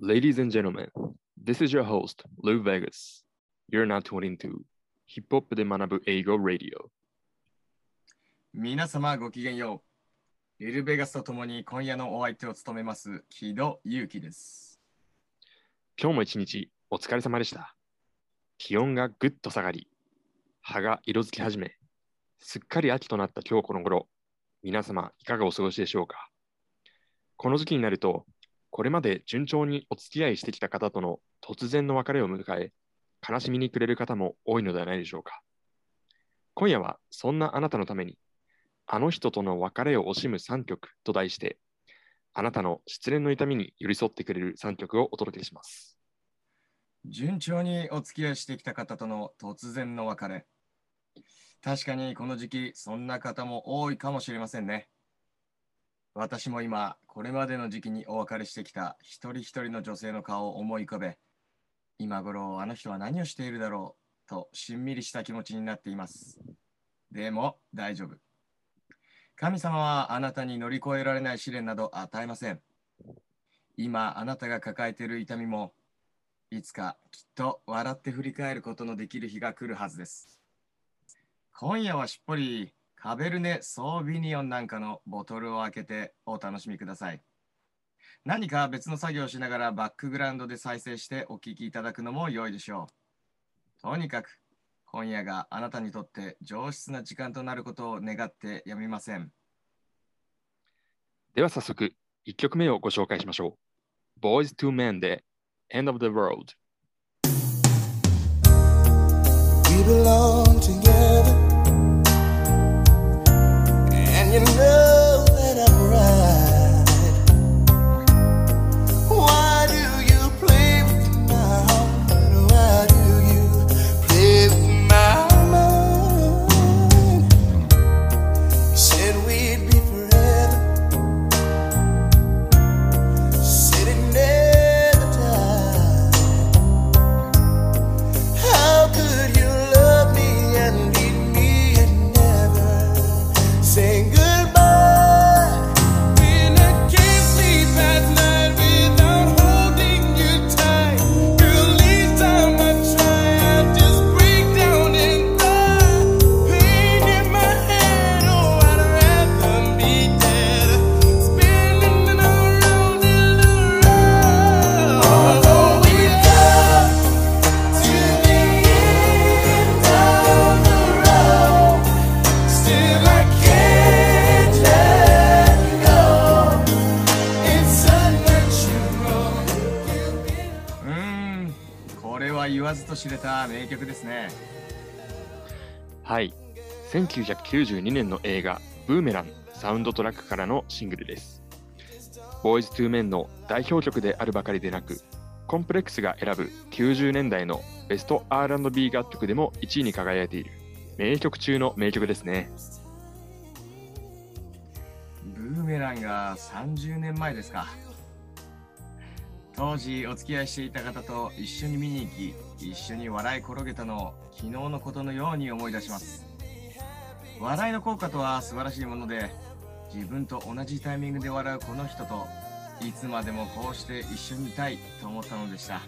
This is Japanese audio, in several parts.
Ladies and gentlemen, this is your host, Lou Vegas. You're now tuning to Hip Hop で学ぶ英語 Radio. 皆様ごきげんよう。リルベガスとともに今夜のお相手を務めます、木戸祐樹です。今日も一日お疲れ様でした。気温がぐっと下がり、葉が色づき始め、すっかり秋となった今日この頃、皆様いかがお過ごしでしょうか？この時期になると、これまで順調にお付き合いしてきた方との突然の別れを迎え、悲しみに暮れる方も多いのではないでしょうか。今夜はそんなあなたのために、あの人との別れを惜しむ3曲と題して、あなたの失恋の痛みに寄り添ってくれる3曲をお届けします。順調にお付き合いしてきた方との突然の別れ。確かにこの時期、そんな方も多いかもしれませんね。私も今、これまでの時期にお別れしてきた一人一人の女性の顔を思い浮かべ、今頃あの人は何をしているだろうとしんみりした気持ちになっています。でも大丈夫。神様はあなたに乗り越えられない試練など与えません。今あなたが抱えている痛みもいつかきっと笑って振り返ることのできる日が来るはずです。今夜はしっぽりカベルネ・ソービニオンなんかのボトルを開けてお楽しみください。何か別の作業をしながらバックグラウンドで再生してお聞きいただくのも良いでしょう。とにかく今夜があなたにとって上質な時間となることを願ってやみません。では早速、1曲目をご紹介しましょう。Boys to Men で End of the World。We belong together. And you know た名曲ですね。はい。1992年の映画、ブーメランサウンドトラックからのシングルです。Boys to Men の代表曲であるばかりでなく、コンプレックスが選ぶ90年代のベスト R&B 楽曲でも1位に輝いている名曲中の名曲ですね。ブーメランが30年前ですか。当時お付き合いしていた方と一緒に見に行き、一緒に笑い転げたのを昨日のことのように思い出します。笑いの効果とは素晴らしいもので、自分と同じタイミングで笑うこの人といつまでもこうして一緒にいたいと思ったのでした。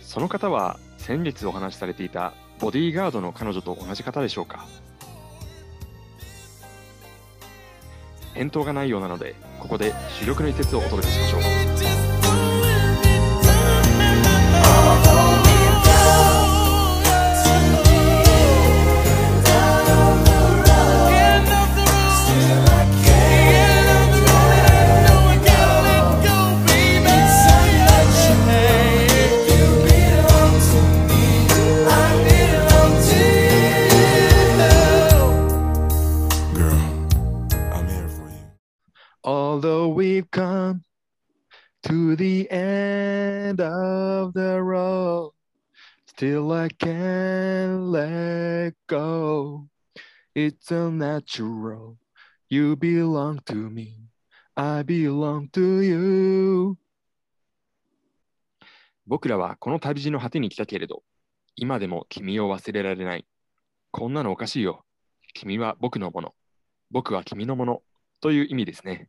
その方は先月お話しされていたボディーガードの彼女と同じ方でしょうか返答がないようなので、ここで主力の一節をお届けしましょう。End of the road, still I can't let go. It's unnatural. You belong to me. I belong to you. 僕らはこの旅路の果てに来たけれど、今でも君を忘れられない。こんなのおかしいよ。君は僕のもの。僕は君のもの。という意味ですね。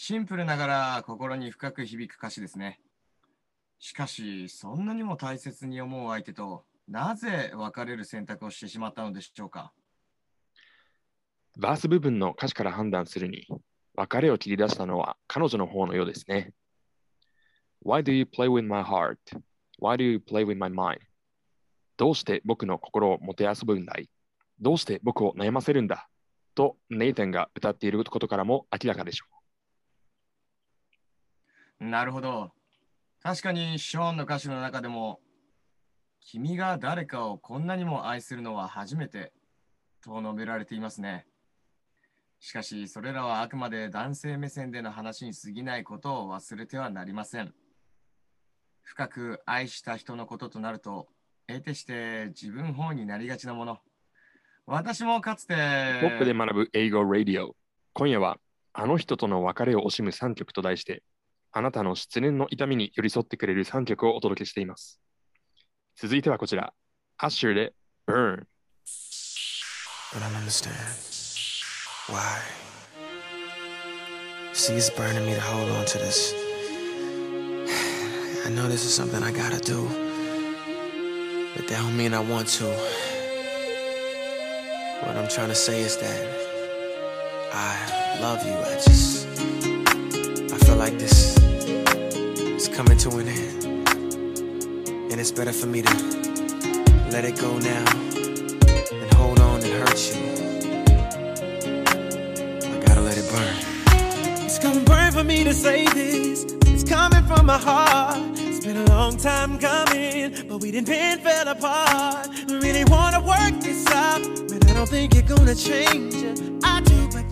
シンプルながら心に深く響く歌詞ですね。しかし、そんなにも大切に思う相手と、なぜ別れる選択をしてしまったのでしょうか。バース部分の歌詞から判断するに、別れを切り出したのは彼女の方のようですね。Why do you play with my heart?Why do you play with my mind? どうして僕の心をもてあそぶんだい？どうして僕を悩ませるんだ？とネイテンが歌っていることからも明らかでしょうなるほど。確かにショーンの歌詞の中でも、君が誰かをこんなにも愛するのは初めてと述べられていますね。しかし、それらはあくまで男性目線での話に過ぎないことを忘れてはなりません。深く愛した人のこととなると、得てして自分本になりがちなもの。私もかつて、ポップで学ぶ英語ラディオ。今夜はあの人との別れを惜しむ3曲と題して、あなたの失恋の痛みに寄り添ってくれる3曲をお届けしています。続いてはこちら、アッシュで Burn。But I don't understand. Why? See, it's burning me to hold on to this. I know this is something I gotta do. But that don't mean I want to. What I'm trying to say is that I love you. I just. Like this is coming to an end. And it's better for me to let it go now and hold on and hurt you. I gotta let it burn. It's gonna burn for me to say this. It's coming from my heart. It's been a long time coming, but we didn't been fell apart. We really wanna work this out, but I don't think you're gonna change it.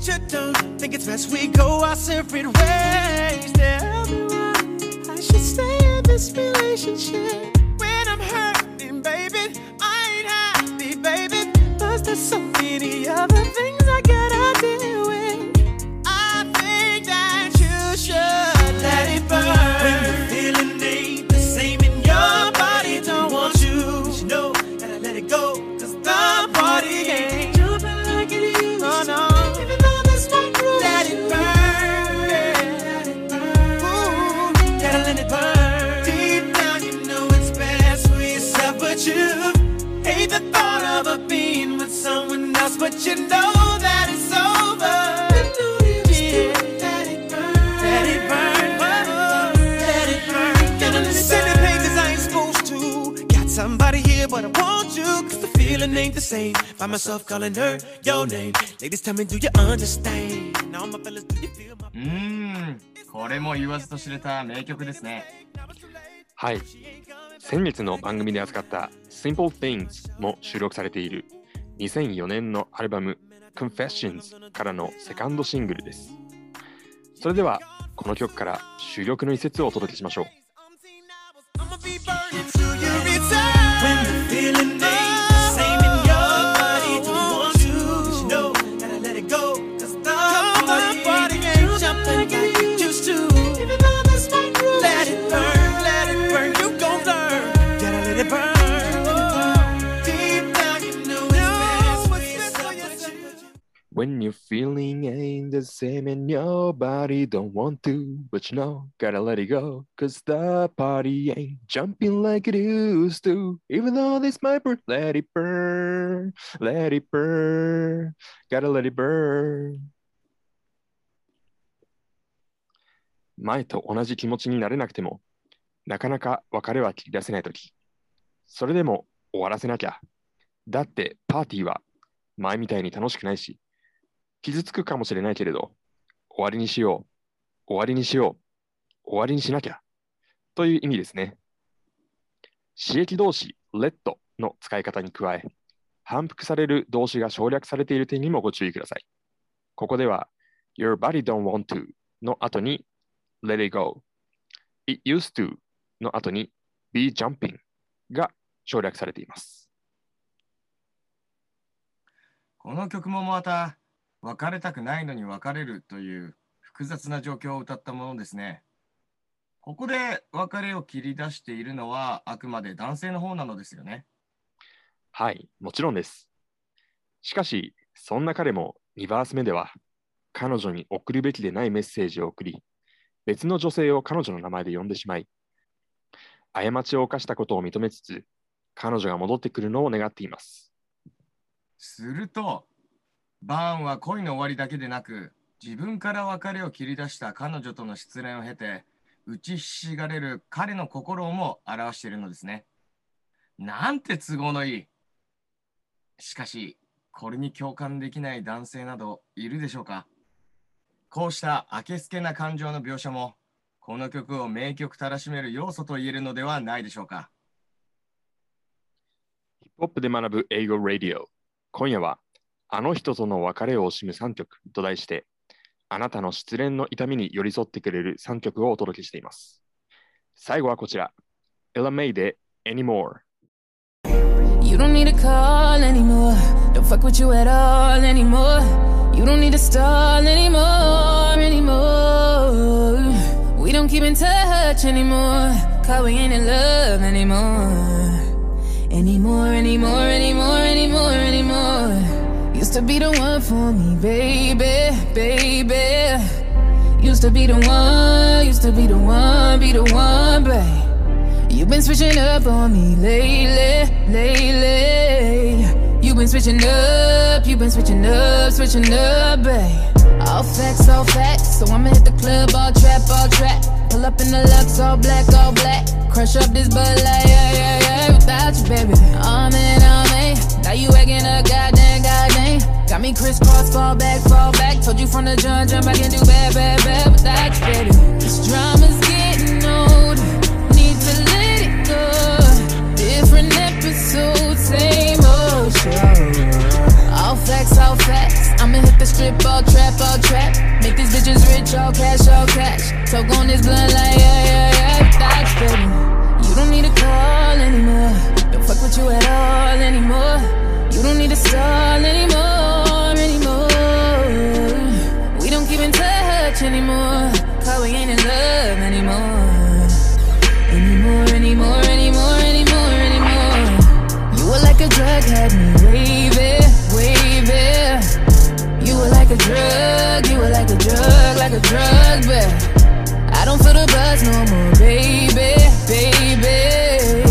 You don't. Think it's best we go our separate ways. Tell me why I should stay in this relationship when I'm hurting, baby. I ain't happy, baby. Plus, there's so many other things I うんこれも言わずと知れた名曲ですね。はい。先月の番組で扱った Simple Things も収録されている。2004年のアルバム Confessions からのセカンドシングルです。それではこの曲から主力の一節をお届けしましょう。When you're feeling ain't the same and your body don't want to, but you know, gotta let it go, cause the party ain't jumping like it used to. Even though this might burn, let it burn, let it burn, gotta let it burn. 前と同じ気持ちになれなくても、なかなか別れは切り出せないとき、それでも終わらせなきゃ。だってパーティーは前みたいに楽しくないし、傷つくかもしれないけれど、終わりにしよう、終わりにしよう、終わりにしなきゃ、という意味ですね。刺激動詞 let の使い方に加え、反復される動詞が省略されている点にもご注意ください。ここでは、Your body don't want to の後に Let it go。It used to の後に Be jumping が省略されています。この曲もまた、別れたくないのに別れるという複雑な状況を歌ったものですね。ここで別れを切り出しているのはあくまで男性の方なのですよね。はい、もちろんです。しかし、そんな彼も2バース目では、彼女に送るべきでないメッセージを送り、別の女性を彼女の名前で呼んでしまい、過ちを犯したことを認めつつ、彼女が戻ってくるのを願っています。すると、バーンは恋の終わりだけでなく、自分から別れを切り出した彼女との失恋を経て、打ちひしがれる彼の心をも表しているのですね。なんて都合のいい。しかし、これに共感できない男性などいるでしょうかこうしたあけすけな感情の描写も、この曲を名曲たらしめる要素と言えるのではないでしょうか。ヒップホップで学ぶ英語ラディオ。今夜は、あの人との別れを惜しむ3曲と題して、あなたの失恋の痛みに寄り添ってくれる3曲をお届けしています。最後はこちら。エラメイで Anymore。You don't need to call anymore. Don't fuck with you at all anymore. You don't need to stall anymore, anymore. We don't keep in touch anymore. Cause we ain't in love anymore. Anymore, anymore, anymore, anymore, anymore. To be the one for me, baby, baby. Used to be the one, used to be the one, be the one, babe. You've been switching up on me lately, lately. You've been switching up, you've been switching up, switching up, babe. All facts, all facts. So I'ma hit the club, all trap, all trap. Pull up in the Lux, all black, all black. Crush up this Bud Light, yeah, yeah, yeah. Without you, baby. I'm in, I'm in. Now you acting a goddamn. Got me crisscross, fall back, fall back. Told you from the jump, jump, I can do bad, bad, bad without you, baby. This drama's getting old. Need to let it go. Different episodes, same old show. All facts, all facts. I'ma hit the strip, all trap, all trap. Make these bitches rich, all cash, all cash. Talk on this blunt like yeah, yeah, yeah. You, baby. You don't need to call anymore. Don't fuck with you at all anymore. You don't need to stall anymore, drug, had me waving, waving. You were like a drug, you were like a drug, like a drug, babe. I don't feel the buzz no more, baby, baby.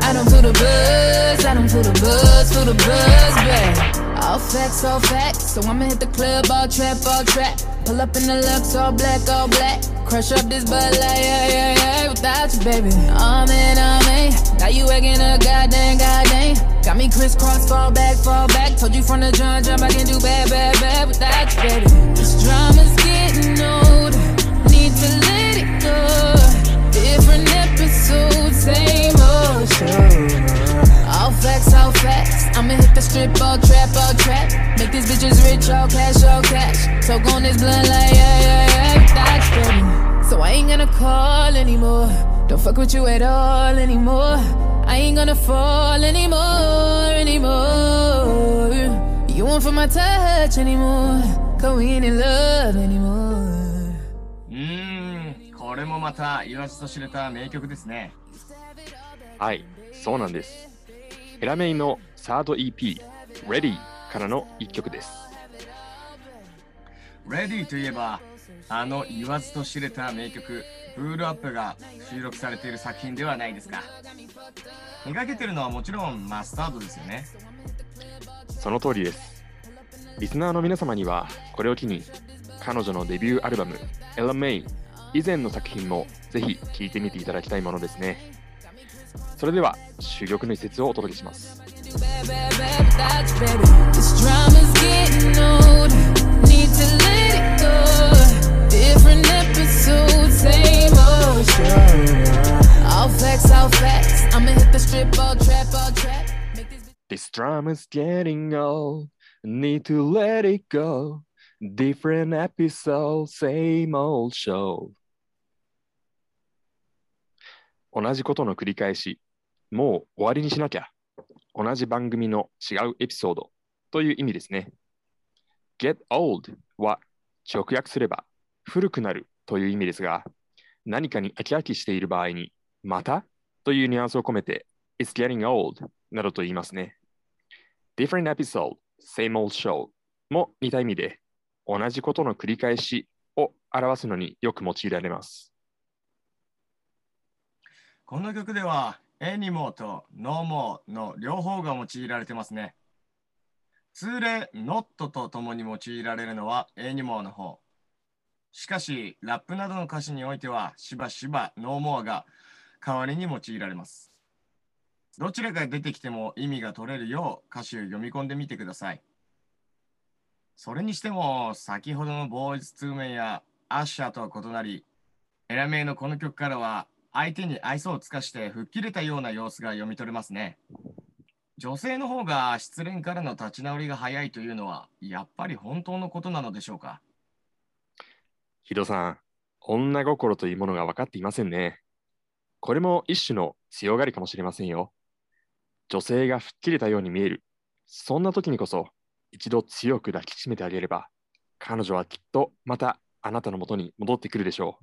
I don't feel the buzz, I don't feel the buzz, feel the buzz, babe. All facts, all facts. So I'ma hit the club, all trap, all trap. Pull up in the Lux, all black, all black. Crush up this Bud Light, yeah, yeah, yeah. Without you, baby. I'm in, I'm in. Now you acting a goddamn, goddamn. Got me crisscross, fall back, fall back. Told you from the jump, jump, I can do bad, bad, bad without you, baby. This drama's getting old. Need to let it go. Different episodes, same old show. All facts, all facts. I'ma hit the strip, all trap, all trap. Make these bitches rich, all cash, all cash. Talk on this blunt like yeah, yeah, yeah. Without you, baby. So I ain't gonna call anymore. Don't fuck with you at all anymore. I ain't gonna fall anymore, anymore. You won't feel my touch anymore. Cause we ain't in love anymore. うーん、これもまた言わずと知れた名曲ですね。はい、そうなんです。エラメイのサード EP、Ready からの一曲です。Ready といえば、あの言わずと知れた名曲、ブールアップが収録されている作品ではないですか。手掛けてるのはもちろんマスタードですよね。その通りです。リスナーの皆様には、これを機に、彼女のデビューアルバム、エラメイ以前の作品もぜひ聴いてみていただきたいものですね。それでは、珠玉の一節をお届けします。This drama's getting old. Need to let it go. Different episode, same old show. 同じことの繰り返し。もう終わりにしなきゃ。同じ番組の違うエピソードという意味ですね。get old は直訳すれば古くなるという意味ですが、何かに飽き飽きしている場合に、また？というニュアンスを込めて、It's getting old などと言いますね。different episode, same old show も似た意味で、同じことの繰り返しを表すのによく用いられます。この曲では、エニモーとノーモーの両方が用いられてますね。通例、ノットと共に用いられるのはエニモーの方。しかし、ラップなどの歌詞においては、しばしばノーモアが代わりに用いられます。どちらが出てきても意味が取れるよう歌詞を読み込んでみてください。それにしても、先ほどのボーイズ2メンやアッシャーとは異なり、エラメイのこの曲からは相手に愛想を尽かして吹っ切れたような様子が読み取れますね。女性の方が失恋からの立ち直りが早いというのはやっぱり本当のことなのでしょうか？ヒドさん、女心というものが分かっていませんね。これも一種の強がりかもしれませんよ。女性が吹っ切れたように見える。そんな時にこそ、一度強く抱きしめてあげれば、彼女はきっとまたあなたの元に戻ってくるでしょ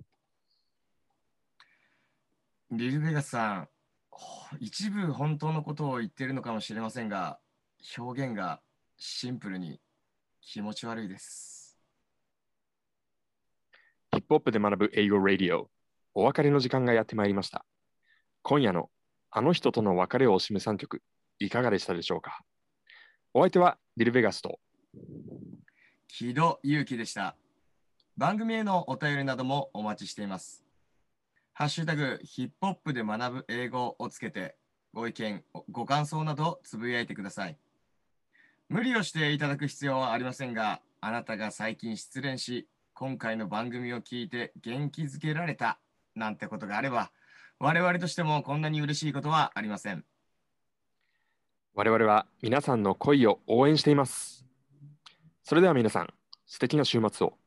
う。リル・ベガスさん、一部本当のことを言っているのかもしれませんが、表現がシンプルに気持ち悪いです。ヒップホップで学ぶ英語ラディオ、お別れの時間がやってまいりました。今夜のあの人との別れを惜しむ3曲、いかがでしたでしょうか？お相手はディル・ベガスと、木戸祐樹でした。番組へのお便りなどもお待ちしています。ハッシュタグヒップホップで学ぶ英語をつけてご意見、ご感想などつぶやいてください。無理をしていただく必要はありませんが、あなたが最近失恋し、今回の番組を聞いて元気づけられたなんてことがあれば、我々としてもこんなに嬉しいことはありません。我々は皆さんの恋を応援しています。それでは皆さん、素敵な週末を。